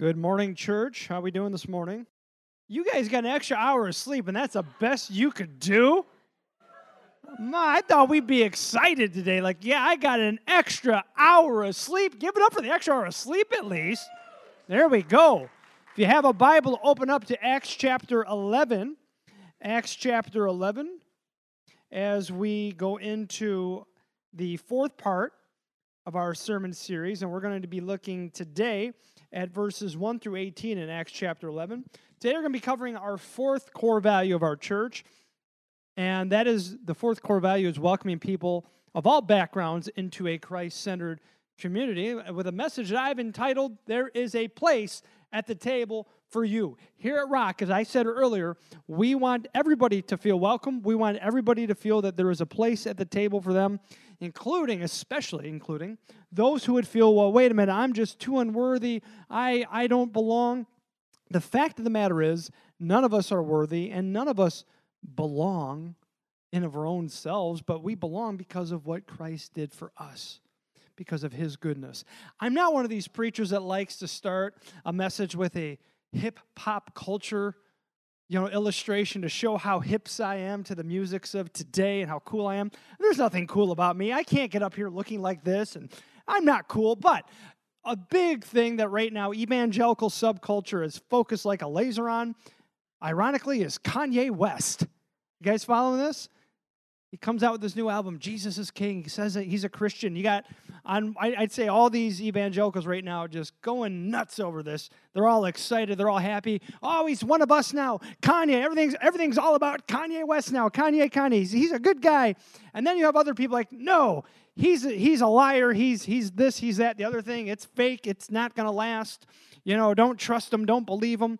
Good morning, church. How are we doing this morning? You guys got an extra hour of sleep, and that's the best you could do? Ma, I thought we'd be excited today. Like, yeah, I got an extra hour of sleep. Give it up for the extra hour of sleep at least. There we go. If you have a Bible, open up to Acts chapter 11. Acts chapter 11, as we go into the fourth part of our sermon series, and we're going to be looking today at verses 1 through 18 in Acts chapter 11. Today we're going to be covering our fourth core value of our church, and that is the fourth core value is welcoming people of all backgrounds into a Christ centered community with a message that I've entitled, There is a Place at the Table for You. Here at Rock, as I said earlier, we want everybody to feel welcome. We want everybody to feel that there is a place at the table for them including, especially including, those who would feel, well, wait a minute, I'm just too unworthy, I, I don't belong. The fact of the matter is, none of us are worthy, and none of us belong in of our own selves, but we belong because of what Christ did for us because of his goodness. I'm not one of these preachers that likes to start a message with a hip hop culture you know, illustration to show how hips I am to the musics of today and how cool I am. There's nothing cool about me. I can't get up here looking like this, and I'm not cool. But a big thing that right now evangelical subculture is focused like a laser on, ironically, is Kanye West. You guys following this? He comes out with this new album, Jesus is King. He says that he's a Christian. You got on I'd say all these evangelicals right now just going nuts over this. They're all excited, they're all happy. Oh, he's one of us now. Kanye, everything's everything's all about Kanye West now. Kanye, Kanye, he's, he's a good guy. And then you have other people like, no, he's he's a liar. He's he's this, he's that, the other thing. It's fake. It's not going to last. You know, don't trust him, don't believe him.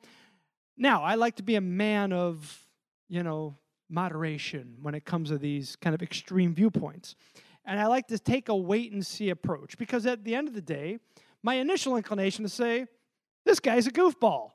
Now, I like to be a man of, you know, moderation when it comes to these kind of extreme viewpoints. And I like to take a wait and see approach because at the end of the day, my initial inclination to say, this guy's a goofball.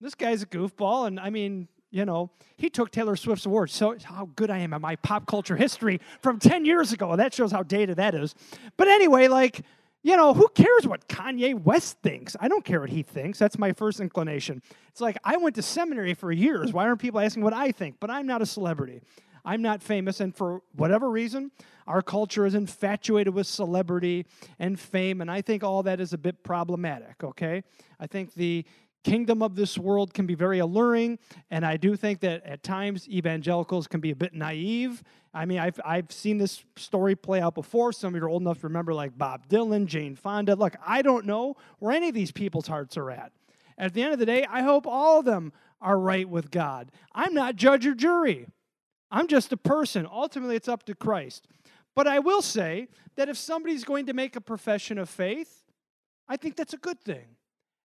This guy's a goofball. And I mean, you know, he took Taylor Swift's award. So how good I am at my pop culture history from 10 years ago. That shows how dated that is. But anyway, like, you know, who cares what Kanye West thinks? I don't care what he thinks. That's my first inclination. It's like I went to seminary for years. Why aren't people asking what I think? But I'm not a celebrity. I'm not famous. And for whatever reason, our culture is infatuated with celebrity and fame. And I think all that is a bit problematic, okay? I think the kingdom of this world can be very alluring. And I do think that at times evangelicals can be a bit naive I mean, I've, I've seen this story play out before. Some of you are old enough to remember, like Bob Dylan, Jane Fonda. Look, I don't know where any of these people's hearts are at. At the end of the day, I hope all of them are right with God. I'm not judge or jury, I'm just a person. Ultimately, it's up to Christ. But I will say that if somebody's going to make a profession of faith, I think that's a good thing.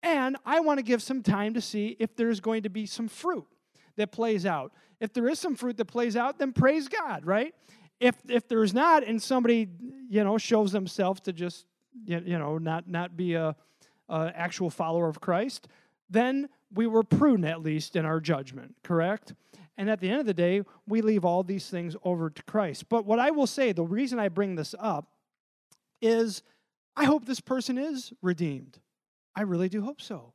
And I want to give some time to see if there's going to be some fruit that plays out. If there is some fruit that plays out, then praise God, right? If if there's not, and somebody you know shows themselves to just you know not not be a, a actual follower of Christ, then we were prudent at least in our judgment, correct? And at the end of the day, we leave all these things over to Christ. But what I will say, the reason I bring this up is I hope this person is redeemed. I really do hope so.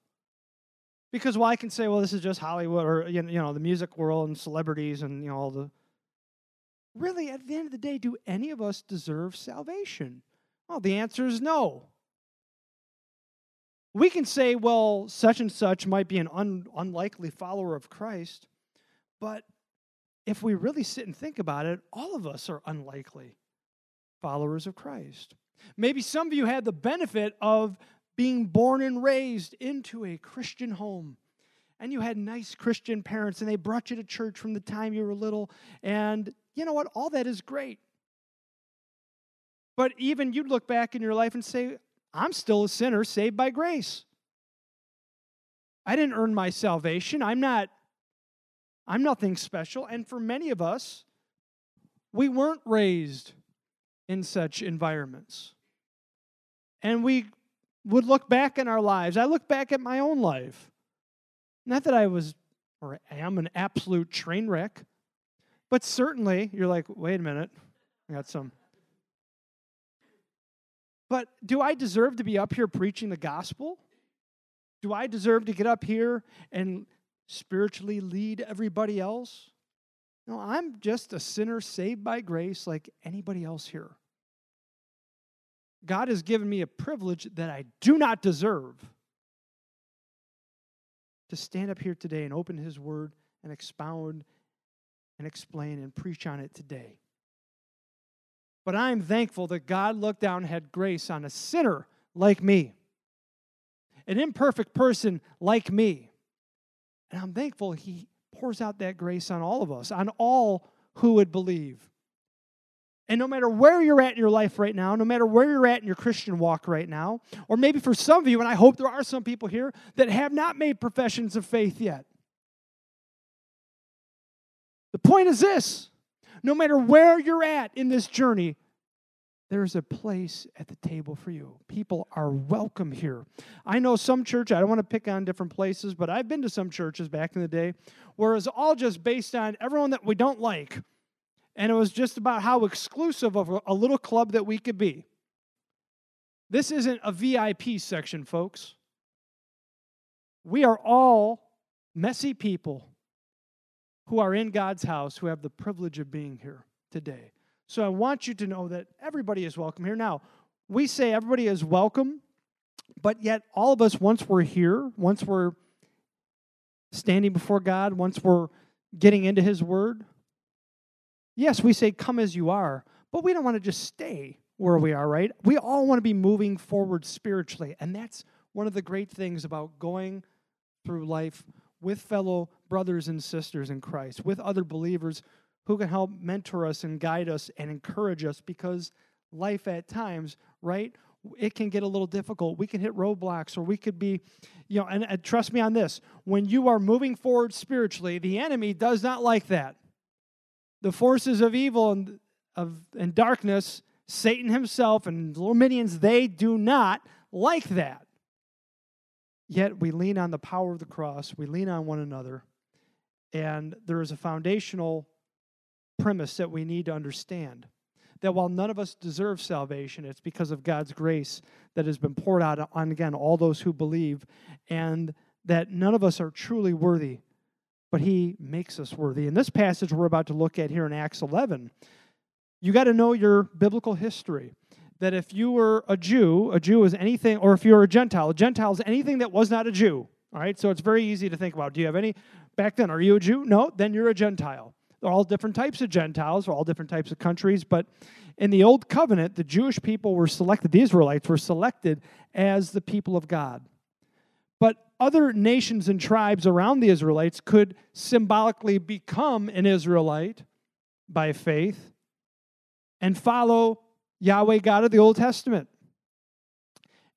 Because while I can say, well, this is just Hollywood or you know the music world and celebrities and you know all the really at the end of the day, do any of us deserve salvation? Well, the answer is no. We can say, well, such and such might be an un- unlikely follower of Christ, but if we really sit and think about it, all of us are unlikely followers of Christ. Maybe some of you had the benefit of being born and raised into a Christian home. And you had nice Christian parents, and they brought you to church from the time you were little. And you know what? All that is great. But even you'd look back in your life and say, I'm still a sinner saved by grace. I didn't earn my salvation. I'm not I'm nothing special. And for many of us, we weren't raised in such environments. And we would look back in our lives. I look back at my own life. Not that I was or am an absolute train wreck, but certainly you're like, wait a minute, I got some. But do I deserve to be up here preaching the gospel? Do I deserve to get up here and spiritually lead everybody else? No, I'm just a sinner saved by grace like anybody else here. God has given me a privilege that I do not deserve to stand up here today and open His Word and expound and explain and preach on it today. But I'm thankful that God looked down and had grace on a sinner like me, an imperfect person like me. And I'm thankful He pours out that grace on all of us, on all who would believe. And no matter where you're at in your life right now, no matter where you're at in your Christian walk right now, or maybe for some of you, and I hope there are some people here that have not made professions of faith yet. The point is this no matter where you're at in this journey, there's a place at the table for you. People are welcome here. I know some church, I don't want to pick on different places, but I've been to some churches back in the day where it was all just based on everyone that we don't like. And it was just about how exclusive of a little club that we could be. This isn't a VIP section, folks. We are all messy people who are in God's house who have the privilege of being here today. So I want you to know that everybody is welcome here. Now, we say everybody is welcome, but yet all of us, once we're here, once we're standing before God, once we're getting into His Word, Yes, we say, come as you are, but we don't want to just stay where we are, right? We all want to be moving forward spiritually. And that's one of the great things about going through life with fellow brothers and sisters in Christ, with other believers who can help mentor us and guide us and encourage us because life at times, right? It can get a little difficult. We can hit roadblocks or we could be, you know, and, and trust me on this when you are moving forward spiritually, the enemy does not like that the forces of evil and of and darkness, Satan himself and little minions, they do not like that. Yet we lean on the power of the cross, we lean on one another, and there is a foundational premise that we need to understand that while none of us deserve salvation, it's because of God's grace that has been poured out on, again, all those who believe, and that none of us are truly worthy but he makes us worthy. In this passage we're about to look at here in Acts 11, you got to know your biblical history. That if you were a Jew, a Jew is anything, or if you're a Gentile, a Gentile is anything that was not a Jew. All right, so it's very easy to think about. Do you have any back then? Are you a Jew? No, then you're a Gentile. They're all different types of Gentiles, or all different types of countries, but in the Old Covenant, the Jewish people were selected, the Israelites were selected as the people of God. But other nations and tribes around the Israelites could symbolically become an Israelite by faith and follow Yahweh God of the Old Testament.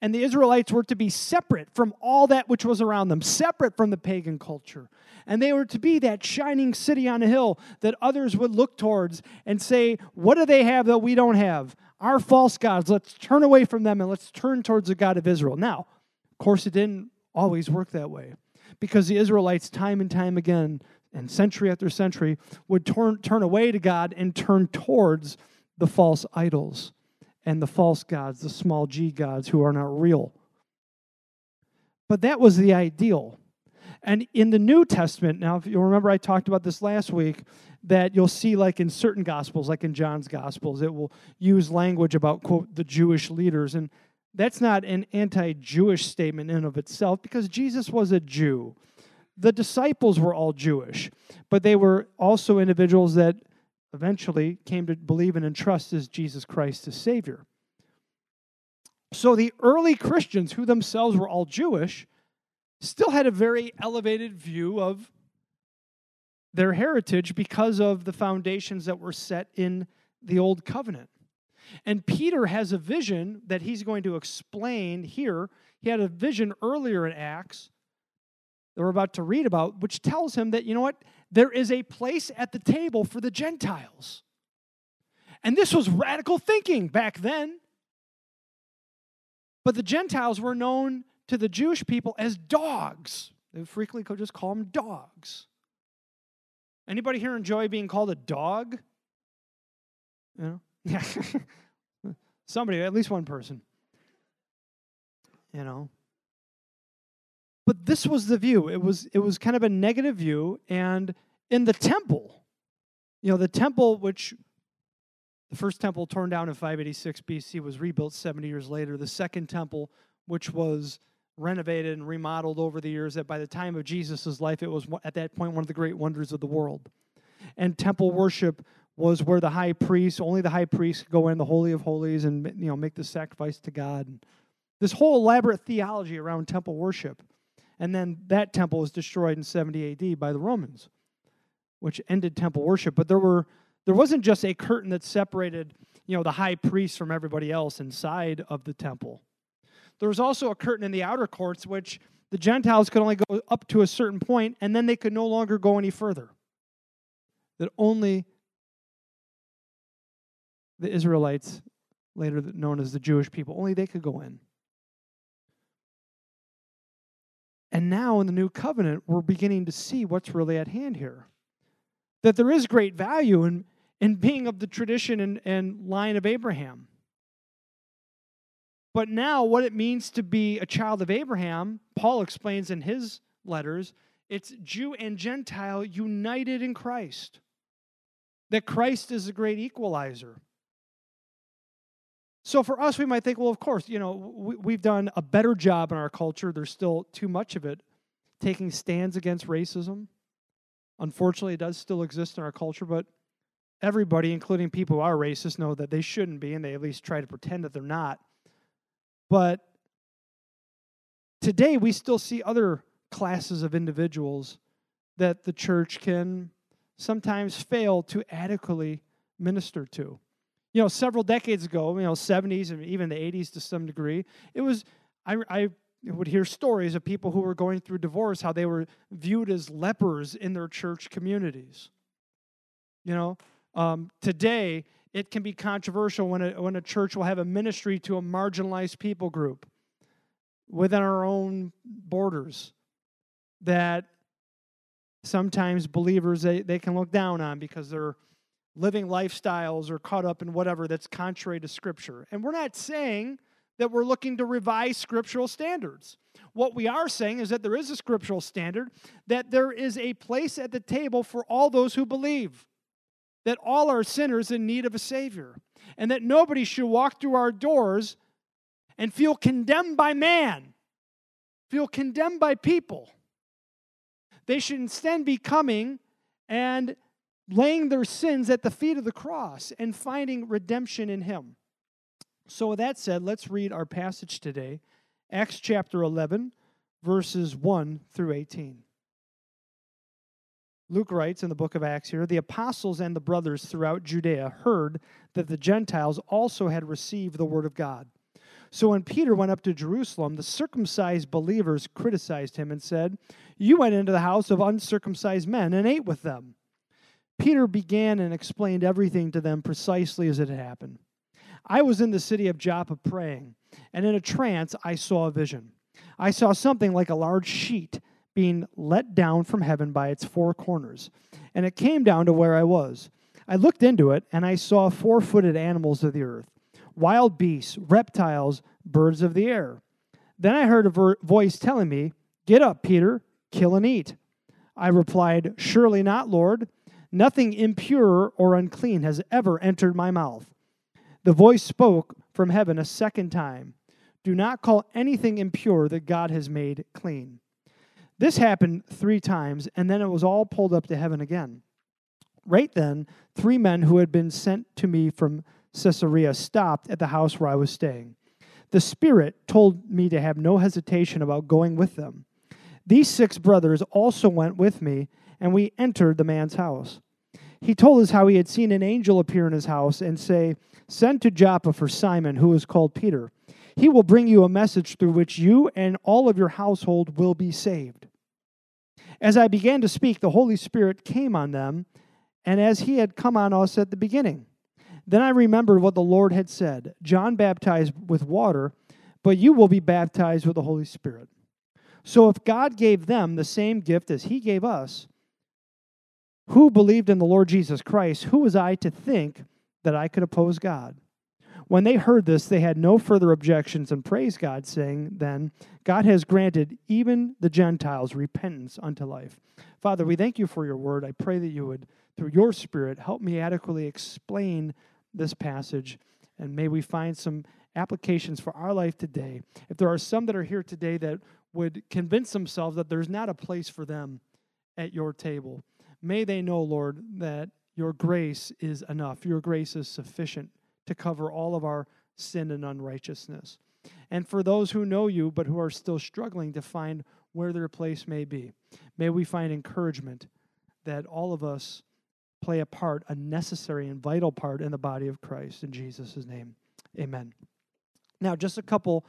And the Israelites were to be separate from all that which was around them, separate from the pagan culture. And they were to be that shining city on a hill that others would look towards and say, What do they have that we don't have? Our false gods. Let's turn away from them and let's turn towards the God of Israel. Now, of course, it didn't always work that way. Because the Israelites, time and time again, and century after century, would turn, turn away to God and turn towards the false idols and the false gods, the small g gods who are not real. But that was the ideal. And in the New Testament, now, if you remember, I talked about this last week, that you'll see, like in certain Gospels, like in John's Gospels, it will use language about, quote, the Jewish leaders. And that's not an anti Jewish statement in of itself because Jesus was a Jew. The disciples were all Jewish, but they were also individuals that eventually came to believe and entrust as Jesus Christ as Savior. So the early Christians, who themselves were all Jewish, still had a very elevated view of their heritage because of the foundations that were set in the Old Covenant. And Peter has a vision that he's going to explain here. He had a vision earlier in Acts that we're about to read about, which tells him that, you know what, there is a place at the table for the Gentiles. And this was radical thinking back then. But the Gentiles were known to the Jewish people as dogs. They frequently just call them dogs. Anybody here enjoy being called a dog? You know? Somebody, at least one person. You know. But this was the view. It was it was kind of a negative view, and in the temple, you know, the temple which the first temple torn down in 586 BC was rebuilt 70 years later. The second temple, which was renovated and remodeled over the years, that by the time of Jesus' life, it was at that point one of the great wonders of the world. And temple worship was where the high priest, only the high priest, could go in the holy of holies and you know make the sacrifice to God. This whole elaborate theology around temple worship, and then that temple was destroyed in 70 A.D. by the Romans, which ended temple worship. But there were there wasn't just a curtain that separated you know the high priest from everybody else inside of the temple. There was also a curtain in the outer courts, which the Gentiles could only go up to a certain point, and then they could no longer go any further. That only the Israelites, later known as the Jewish people, only they could go in. And now in the new covenant, we're beginning to see what's really at hand here. That there is great value in, in being of the tradition and, and line of Abraham. But now, what it means to be a child of Abraham, Paul explains in his letters, it's Jew and Gentile united in Christ. That Christ is a great equalizer. So for us, we might think, well, of course, you know, we, have done a better job in our culture. There's still too much of it taking stands against racism. Unfortunately, it does still exist in our culture, but everybody, including people who are racist, know that they shouldn't be, and they at least try to pretend that they're not. But today, we still see other classes of individuals that the church can sometimes fail to adequately minister to you know, several decades ago, you know, 70s and even the 80s to some degree, it was, I, I would hear stories of people who were going through divorce, how they were viewed as lepers in their church communities. You know, um, today it can be controversial when a, when a church will have a ministry to a marginalized people group within our own borders that sometimes believers they, they can look down on because they're living lifestyles or caught up in whatever that's contrary to Scripture. And we're not saying that we're looking to revise scriptural standards. What we are saying is that there is a scriptural standard, that there is a place at the table for all those who believe, that all are sinners in need of a Savior, and that nobody should walk through our doors and feel condemned by man, feel condemned by people. They should instead be coming and laying their sins at the feet of the cross and finding redemption in Him. So, with that said, let's read our passage today Acts chapter 11, verses 1 through 18. Luke writes in the book of Acts here the apostles and the brothers throughout Judea heard that the Gentiles also had received the word of God. So when Peter went up to Jerusalem, the circumcised believers criticized him and said, You went into the house of uncircumcised men and ate with them. Peter began and explained everything to them precisely as it had happened. I was in the city of Joppa praying, and in a trance I saw a vision. I saw something like a large sheet being let down from heaven by its four corners, and it came down to where I was. I looked into it, and I saw four footed animals of the earth, wild beasts, reptiles, birds of the air. Then I heard a voice telling me, Get up, Peter, kill and eat. I replied, Surely not, Lord. Nothing impure or unclean has ever entered my mouth. The voice spoke from heaven a second time Do not call anything impure that God has made clean. This happened three times, and then it was all pulled up to heaven again. Right then, three men who had been sent to me from Caesarea stopped at the house where I was staying. The Spirit told me to have no hesitation about going with them. These six brothers also went with me, and we entered the man's house he told us how he had seen an angel appear in his house and say, Send to Joppa for Simon, who is called Peter. He will bring you a message through which you and all of your household will be saved. As I began to speak, the Holy Spirit came on them, and as he had come on us at the beginning. Then I remembered what the Lord had said John baptized with water, but you will be baptized with the Holy Spirit. So if God gave them the same gift as he gave us, who believed in the Lord Jesus Christ, who was I to think that I could oppose God? When they heard this, they had no further objections and praised God, saying, Then, God has granted even the Gentiles repentance unto life. Father, we thank you for your word. I pray that you would, through your Spirit, help me adequately explain this passage, and may we find some applications for our life today. If there are some that are here today that would convince themselves that there's not a place for them at your table, may they know, Lord, that your grace is enough. Your grace is sufficient to cover all of our sin and unrighteousness. And for those who know you but who are still struggling to find where their place may be, may we find encouragement that all of us play a part, a necessary and vital part in the body of Christ. In Jesus' name, amen. Now, just a couple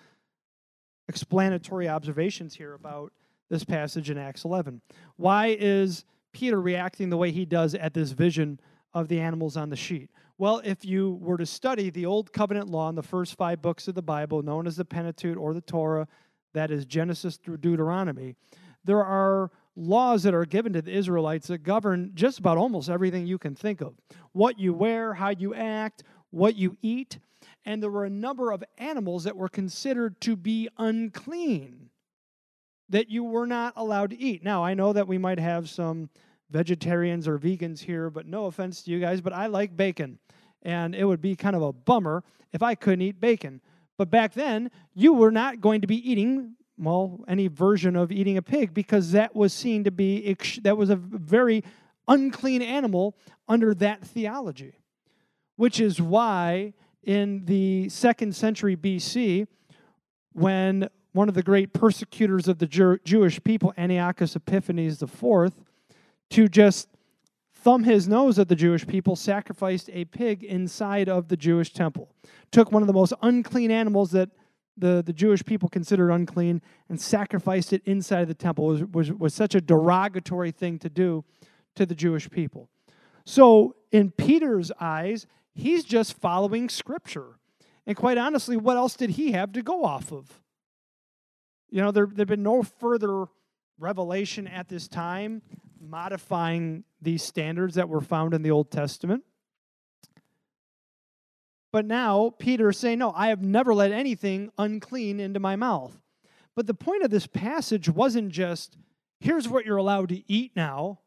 explanatory observations here about this passage in Acts 11. Why is Peter reacting the way he does at this vision of the animals on the sheet? Well, if you were to study the Old Covenant law in the first five books of the Bible, known as the Pentateuch or the Torah, that is Genesis through Deuteronomy, there are laws that are given to the Israelites that govern just about almost everything you can think of what you wear, how you act, what you eat. And there were a number of animals that were considered to be unclean that you were not allowed to eat. Now, I know that we might have some vegetarians or vegans here, but no offense to you guys, but I like bacon. And it would be kind of a bummer if I couldn't eat bacon. But back then, you were not going to be eating, well, any version of eating a pig because that was seen to be, that was a very unclean animal under that theology. Which is why in the second century BC, when one of the great persecutors of the Jew- Jewish people, Antiochus Epiphanes IV, to just thumb his nose at the Jewish people, sacrificed a pig inside of the Jewish temple. Took one of the most unclean animals that the, the Jewish people considered unclean and sacrificed it inside of the temple. It was, was, was such a derogatory thing to do to the Jewish people. So, in Peter's eyes, he's just following Scripture. And quite honestly, what else did he have to go off of? You know, there there'd been no further revelation at this time modifying these standards that were found in the Old Testament. But now Peter is saying, No, I have never let anything unclean into my mouth. But the point of this passage wasn't just, here's what you're allowed to eat now.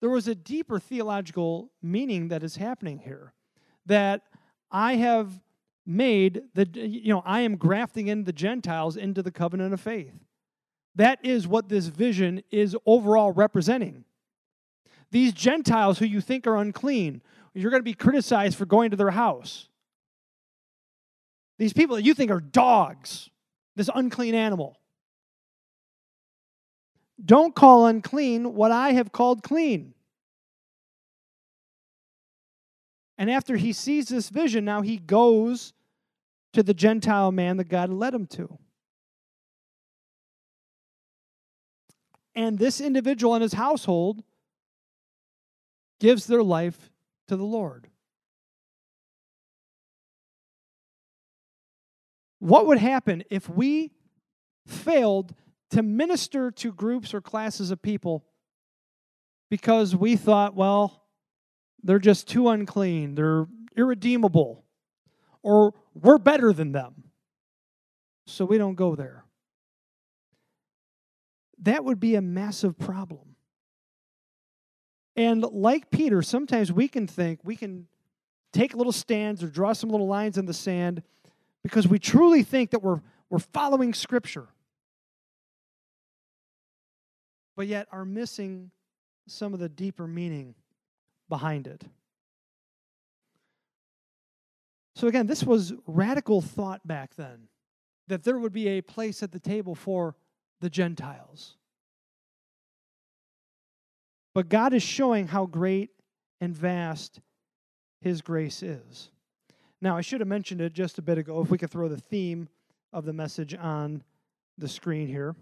There was a deeper theological meaning that is happening here. That I have made the you know i am grafting in the gentiles into the covenant of faith. That is what this vision is overall representing. These gentiles who you think are unclean you're going to be criticized for going to their house. These people that you think are dogs this unclean animal. Don't call unclean what i have called clean. And after he sees this vision now he goes to the Gentile man that God led him to. And this individual and his household gives their life to the Lord. What would happen if we failed to minister to groups or classes of people because we thought, well, they're just too unclean, they're irredeemable, or we're better than them. So we don't go there. That would be a massive problem. And like Peter, sometimes we can think, we can take little stands or draw some little lines in the sand because we truly think that we're, we're following Scripture. But yet are missing some of the deeper meaning behind it. So, again, this was radical thought back then that there would be a place at the table for the Gentiles. But God is showing how great and vast His grace is. Now, I should have mentioned it just a bit ago. If we could throw the theme of the message on the screen here.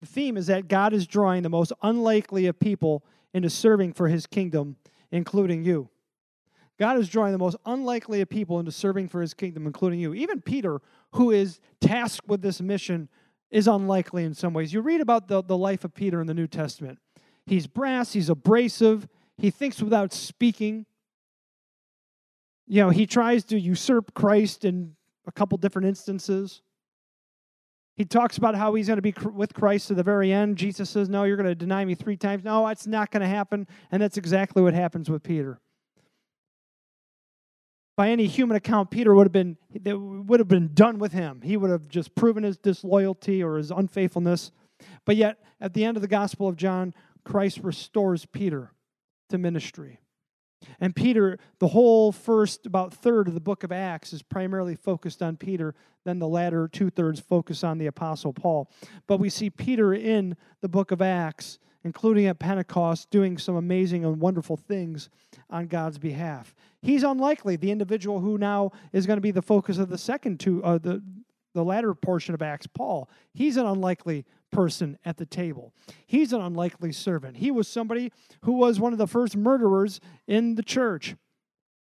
The theme is that God is drawing the most unlikely of people into serving for His kingdom, including you. God is drawing the most unlikely of people into serving for his kingdom, including you. Even Peter, who is tasked with this mission, is unlikely in some ways. You read about the, the life of Peter in the New Testament. He's brass, he's abrasive, he thinks without speaking. You know, he tries to usurp Christ in a couple different instances. He talks about how he's going to be with Christ to the very end. Jesus says, No, you're going to deny me three times. No, that's not going to happen. And that's exactly what happens with Peter. By any human account, Peter would have been would have been done with him. He would have just proven his disloyalty or his unfaithfulness. But yet, at the end of the Gospel of John, Christ restores Peter to ministry. And Peter, the whole first about third of the book of Acts is primarily focused on Peter. Then the latter two thirds focus on the Apostle Paul. But we see Peter in the book of Acts, including at Pentecost, doing some amazing and wonderful things on God's behalf. He's unlikely the individual who now is going to be the focus of the second two, uh, the the latter portion of Acts, Paul. He's an unlikely person at the table. He's an unlikely servant. He was somebody who was one of the first murderers in the church.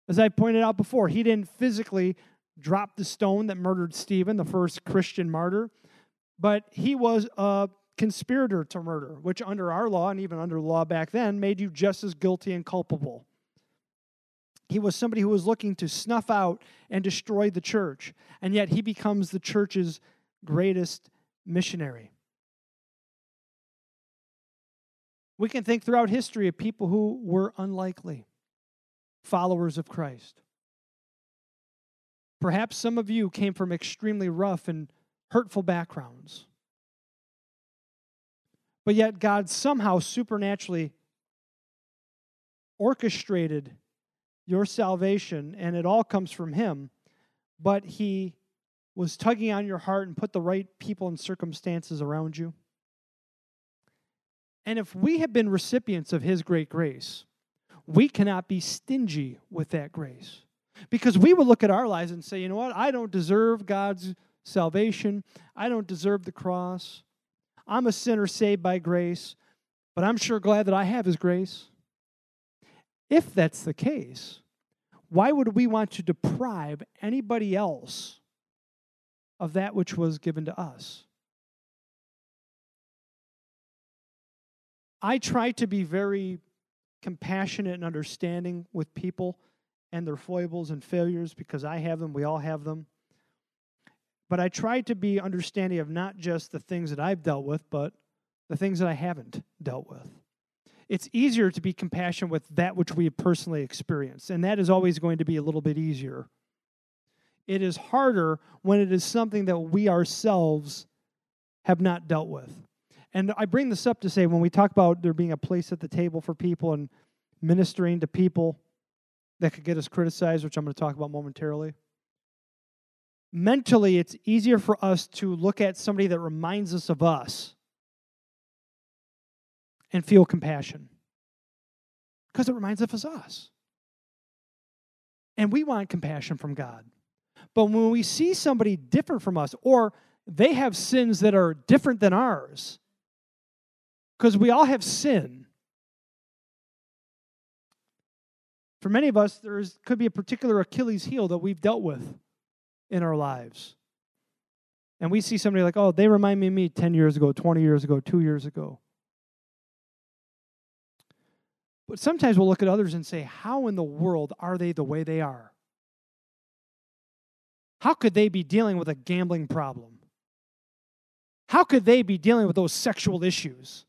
As I pointed out before, he didn't physically drop the stone that murdered Stephen, the first Christian martyr, but he was a conspirator to murder, which under our law and even under the law back then made you just as guilty and culpable. He was somebody who was looking to snuff out and destroy the church, and yet he becomes the church's greatest missionary. We can think throughout history of people who were unlikely followers of Christ. Perhaps some of you came from extremely rough and hurtful backgrounds. But yet, God somehow supernaturally orchestrated your salvation, and it all comes from Him. But He was tugging on your heart and put the right people and circumstances around you. And if we have been recipients of His great grace, we cannot be stingy with that grace. Because we would look at our lives and say, you know what? I don't deserve God's salvation. I don't deserve the cross. I'm a sinner saved by grace, but I'm sure glad that I have His grace. If that's the case, why would we want to deprive anybody else of that which was given to us? I try to be very compassionate and understanding with people and their foibles and failures because I have them, we all have them. But I try to be understanding of not just the things that I've dealt with, but the things that I haven't dealt with. It's easier to be compassionate with that which we have personally experienced, and that is always going to be a little bit easier. It is harder when it is something that we ourselves have not dealt with. And I bring this up to say when we talk about there being a place at the table for people and ministering to people that could get us criticized, which I'm going to talk about momentarily. Mentally, it's easier for us to look at somebody that reminds us of us and feel compassion because it reminds us of us. And we want compassion from God. But when we see somebody different from us, or they have sins that are different than ours, because we all have sin. For many of us, there could be a particular Achilles heel that we've dealt with in our lives. And we see somebody like, oh, they remind me of me 10 years ago, 20 years ago, two years ago. But sometimes we'll look at others and say, how in the world are they the way they are? How could they be dealing with a gambling problem? How could they be dealing with those sexual issues?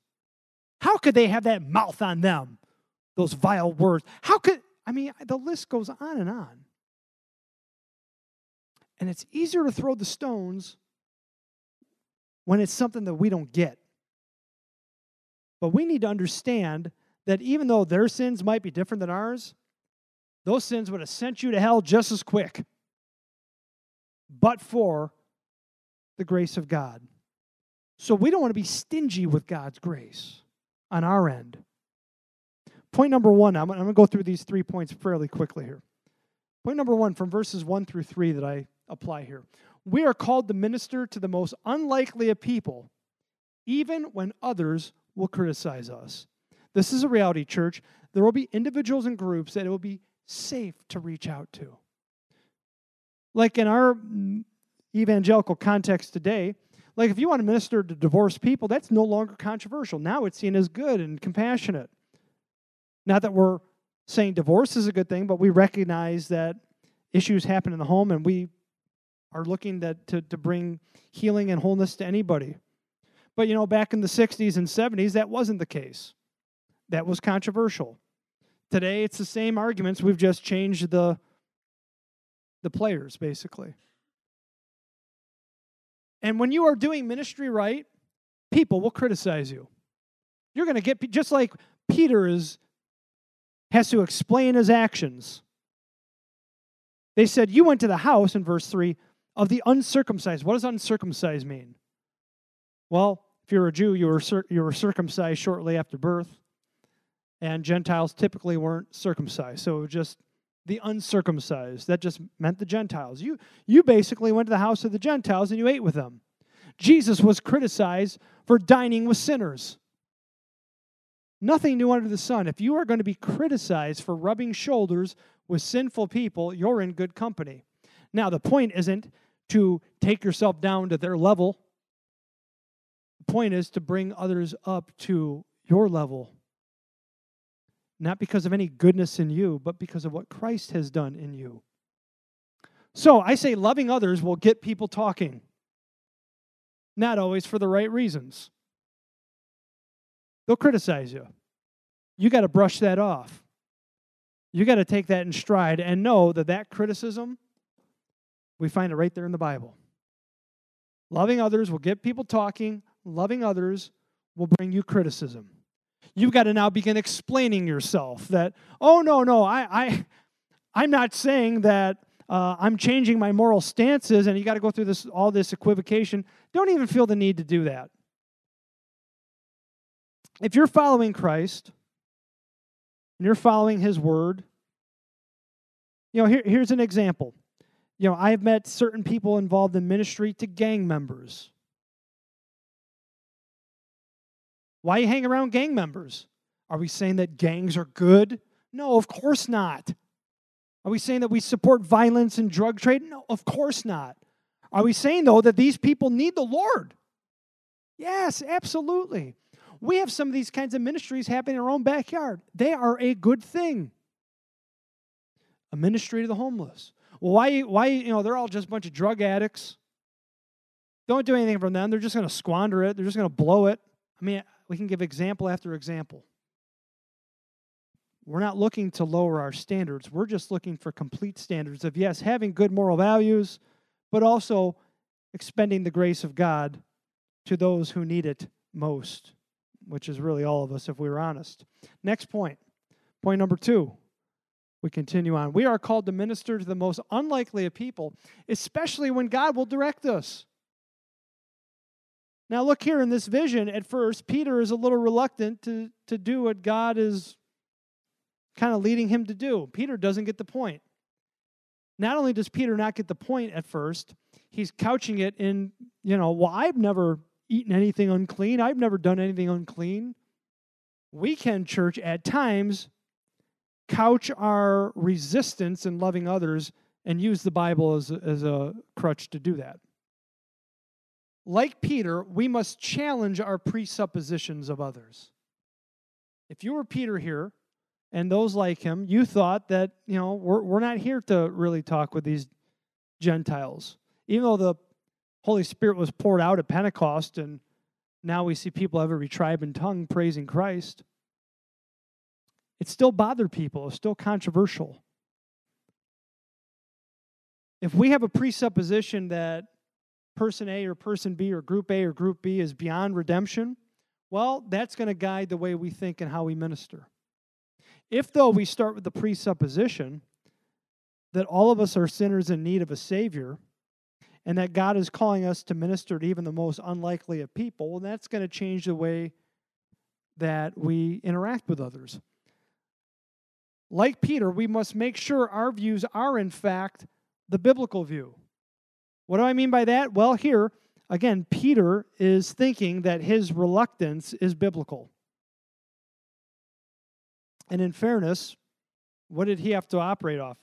How could they have that mouth on them? Those vile words. How could, I mean, the list goes on and on. And it's easier to throw the stones when it's something that we don't get. But we need to understand that even though their sins might be different than ours, those sins would have sent you to hell just as quick, but for the grace of God. So we don't want to be stingy with God's grace on our end. Point number one, I'm, going to go through these three points fairly quickly here. Point number one, from verses one through three that I apply here. We are called to minister to the most unlikely of people, even when others will criticize us. This is a reality, church. There will be individuals and groups that it will be safe to reach out to. Like in our evangelical context today, like if you want to minister to divorced people, that's no longer controversial. Now it's seen as good and compassionate. Not that we're saying divorce is a good thing, but we recognize that issues happen in the home, and we are looking to, to, to bring healing and wholeness to anybody. But you know, back in the 60s and 70s, that wasn't the case. That was controversial. Today, it's the same arguments. We've just changed the, the players, basically. And when you are doing ministry right, people will criticize you. You're going to get, just like Peter is, has to explain his actions. They said, You went to the house, in verse 3, of the uncircumcised. What does uncircumcised mean? Well, if you're a Jew, you were, you were circumcised shortly after birth, and Gentiles typically weren't circumcised. So it was just the uncircumcised. That just meant the Gentiles. You, you basically went to the house of the Gentiles and you ate with them. Jesus was criticized for dining with sinners. Nothing new under the sun. If you are going to be criticized for rubbing shoulders with sinful people, you're in good company. Now, the point isn't to take yourself down to their level, the point is to bring others up to your level not because of any goodness in you, but because of what Christ has done in you. So I say loving others will get people talking, not always for the right reasons. They'll criticize you. You got to brush that off. You got to take that in stride and know that that criticism, we find it right there in the Bible. Loving others will get people talking, loving others will bring you criticism you've got to now begin explaining yourself that, oh, no, no, I, I, I'm not saying that uh, I'm changing my moral stances and you got to go through this all this equivocation. Don't even feel the need to do that. If you're following Christ and you're following his word, you know, here, here's an example. You know, I've met certain people involved in ministry to gang members. Why you hang around gang members? Are we saying that gangs are good? No, of course not. Are we saying that we support violence and drug trade? No, of course not. Are we saying, though, that these people need the Lord? Yes, absolutely. We have some of these kinds of ministries happening in our own backyard. They are a good thing. A ministry to the homeless. Well, why, why, you know, they're all just a bunch of drug addicts. Don't do anything from them. They're just going to squander it. They're just going to blow it. I mean, we can give example after example. We're not looking to lower our standards. We're just looking for complete standards of, yes, having good moral values, but also expending the grace of God to those who need it most, which is really all of us if we were honest. Next point. Point number two. We continue on. We are called to minister to the most unlikely of people, especially when God will direct us. Now, look here in this vision, at first, Peter is a little reluctant to, to do what God is kind of leading him to do. Peter doesn't get the point. Not only does Peter not get the point at first, he's couching it in, you know, well, I've never eaten anything unclean, I've never done anything unclean. We can, church, at times couch our resistance in loving others and use the Bible as a, as a crutch to do that. Like Peter, we must challenge our presuppositions of others. If you were Peter here, and those like him, you thought that, you know, we're, we're not here to really talk with these Gentiles. Even though the Holy Spirit was poured out at Pentecost, and now we see people of every tribe and tongue praising Christ, it still bothered people. It's still controversial. If we have a presupposition that person A or person B or group A or group B is beyond redemption, well, that's going to guide the way we think and how we minister. If, though, we start with the presupposition that all of us are sinners in need of a Savior, and that God is calling us to minister to even the most unlikely of people, well, that's going to change the way that we interact with others. Like Peter, we must make sure our views are, in fact, the biblical view. What do I mean by that? Well, here, again, Peter is thinking that his reluctance is biblical. And in fairness, what did he have to operate off?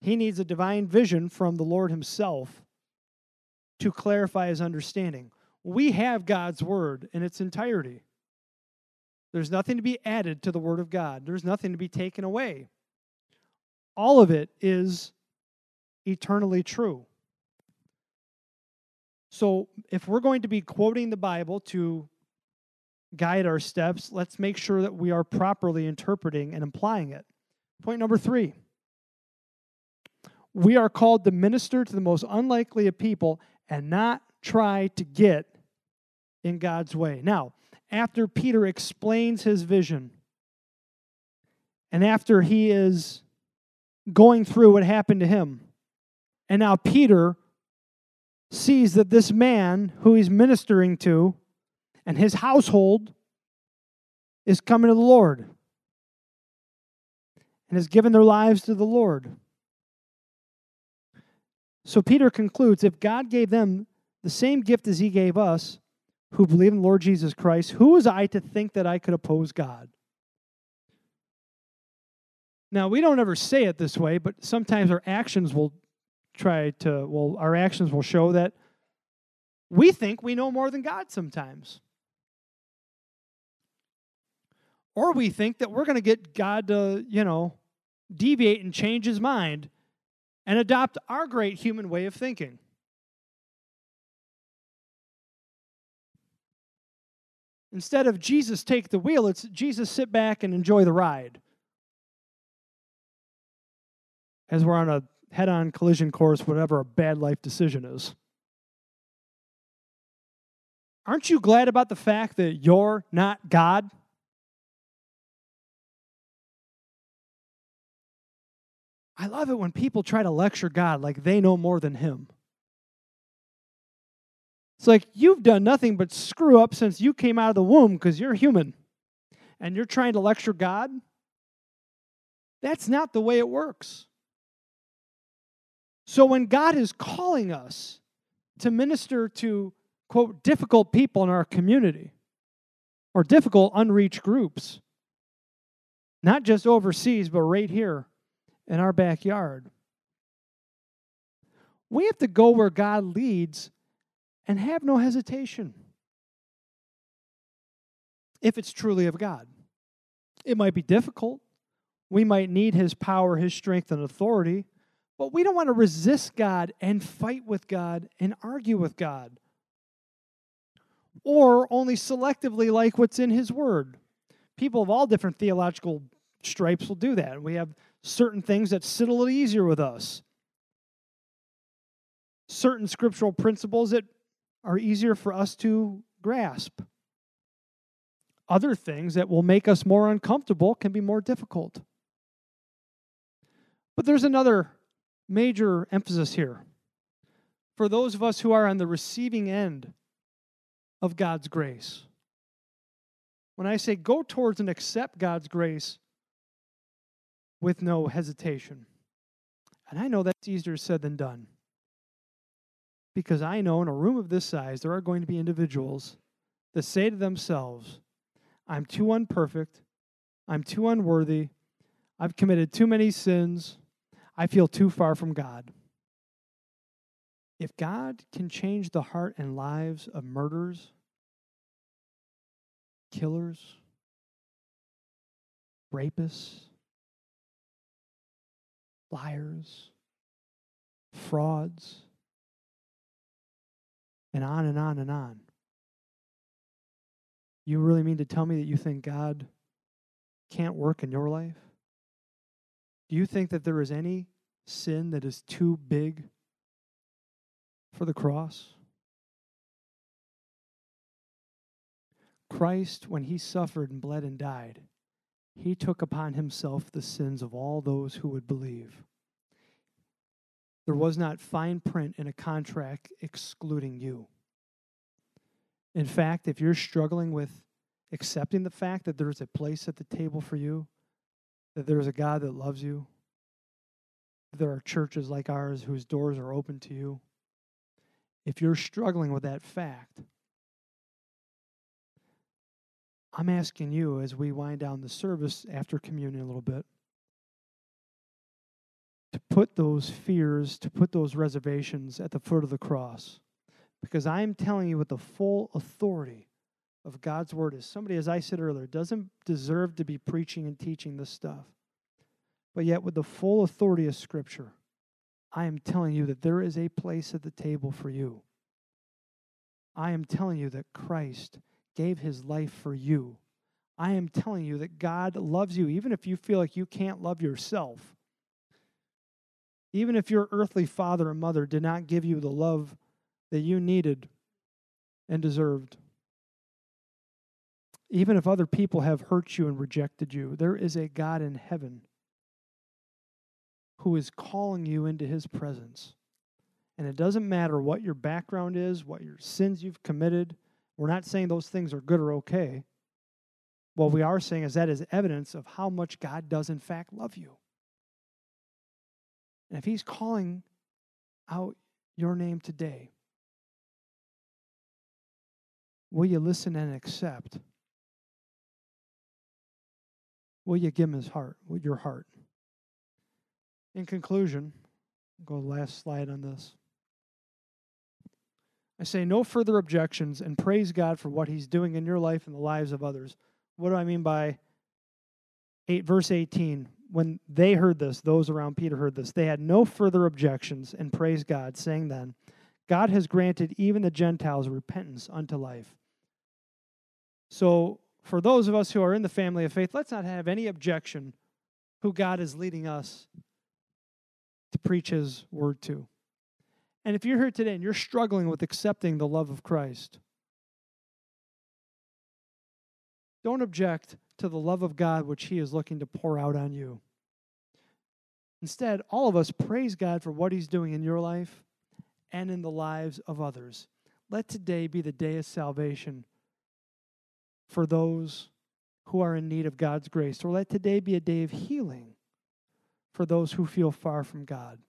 He needs a divine vision from the Lord himself to clarify his understanding. We have God's word in its entirety. There's nothing to be added to the word of God, there's nothing to be taken away. All of it is eternally true. So, if we're going to be quoting the Bible to guide our steps, let's make sure that we are properly interpreting and applying it. Point number three we are called to minister to the most unlikely of people and not try to get in God's way. Now, after Peter explains his vision, and after he is going through what happened to him, and now Peter sees that this man who he's ministering to and his household is coming to the Lord and has given their lives to the Lord. So Peter concludes if God gave them the same gift as he gave us, who believe in the Lord Jesus Christ, who was I to think that I could oppose God? Now, we don't ever say it this way, but sometimes our actions will try to, well, our actions will show that we think we know more than God sometimes. Or we think that we're going to get God to, you know, deviate and change his mind and adopt our great human way of thinking. Instead of Jesus take the wheel, it's Jesus sit back and enjoy the ride. As we're on a head on collision course, whatever a bad life decision is. Aren't you glad about the fact that you're not God? I love it when people try to lecture God like they know more than Him. It's like you've done nothing but screw up since you came out of the womb because you're human and you're trying to lecture God. That's not the way it works. So when God is calling us to minister to, quote, difficult people in our community or difficult unreached groups, not just overseas, but right here in our backyard, we have to go where God leads and have no hesitation if it's truly of God. It might be difficult. We might need His power, His strength, and authority, but we don't want to resist God and fight with God and argue with God. Or only selectively like what's in His Word. People of all different theological stripes will do that. We have certain things that sit a little easier with us, certain scriptural principles that are easier for us to grasp. Other things that will make us more uncomfortable can be more difficult. But there's another major emphasis here. For those of us who are on the receiving end of God's grace, when I say go towards and accept God's grace with no hesitation, and I know that's easier said than done. Because I know in a room of this size, there are going to be individuals that say to themselves, I'm too unperfect. I'm too unworthy. I've committed too many sins. I feel too far from God. If God can change the heart and lives of murderers, killers, rapists, liars, frauds, and on and on and on. You really mean to tell me that you think God can't work in your life? Do you think that there is any sin that is too big for the cross? Christ, when he suffered and bled and died, he took upon himself the sins of all those who would believe. There was not fine print in a contract excluding you. In fact, if you're struggling with accepting the fact that there's a place at the table for you, that there's a God that loves you, there are churches like ours whose doors are open to you, if you're struggling with that fact, I'm asking you as we wind down the service after communion a little bit put those fears, to put those reservations at the foot of the cross. Because I'm telling you with the full authority of God's word, is somebody, as I said earlier, doesn't deserve to be preaching and teaching this stuff. But yet, with the full authority of Scripture, I am telling you that there is a place at the table for you. I am telling you that Christ gave his life for you. I am telling you that God loves you, even if you feel like you can't love yourself. Even if your earthly father and mother did not give you the love that you needed and deserved. Even if other people have hurt you and rejected you, there is a God in heaven who is calling you into his presence. And it doesn't matter what your background is, what your sins you've committed. We're not saying those things are good or okay. What we are saying is that is evidence of how much God does, in fact, love you. And if He's calling out your name today, will you listen and accept? Will you give Him His heart, your heart? In conclusion, go last slide on this. I say no further objections and praise God for what He's doing in your life and the lives of others. What do I mean by 8 verse 18? When they heard this, those around Peter heard this, they had no further objections and praised God, saying then, God has granted even the Gentiles repentance unto life. So, for those of us who are in the family of faith, let's not have any objection who God is leading us to preach his word to. And if you're here today and you're struggling with accepting the love of Christ, don't object to the love of God which he is looking to pour out on you. Instead, all of us praise God for what he's doing in your life and in the lives of others. Let today be the day of salvation for those who are in need of God's grace, or let today be a day of healing for those who feel far from God.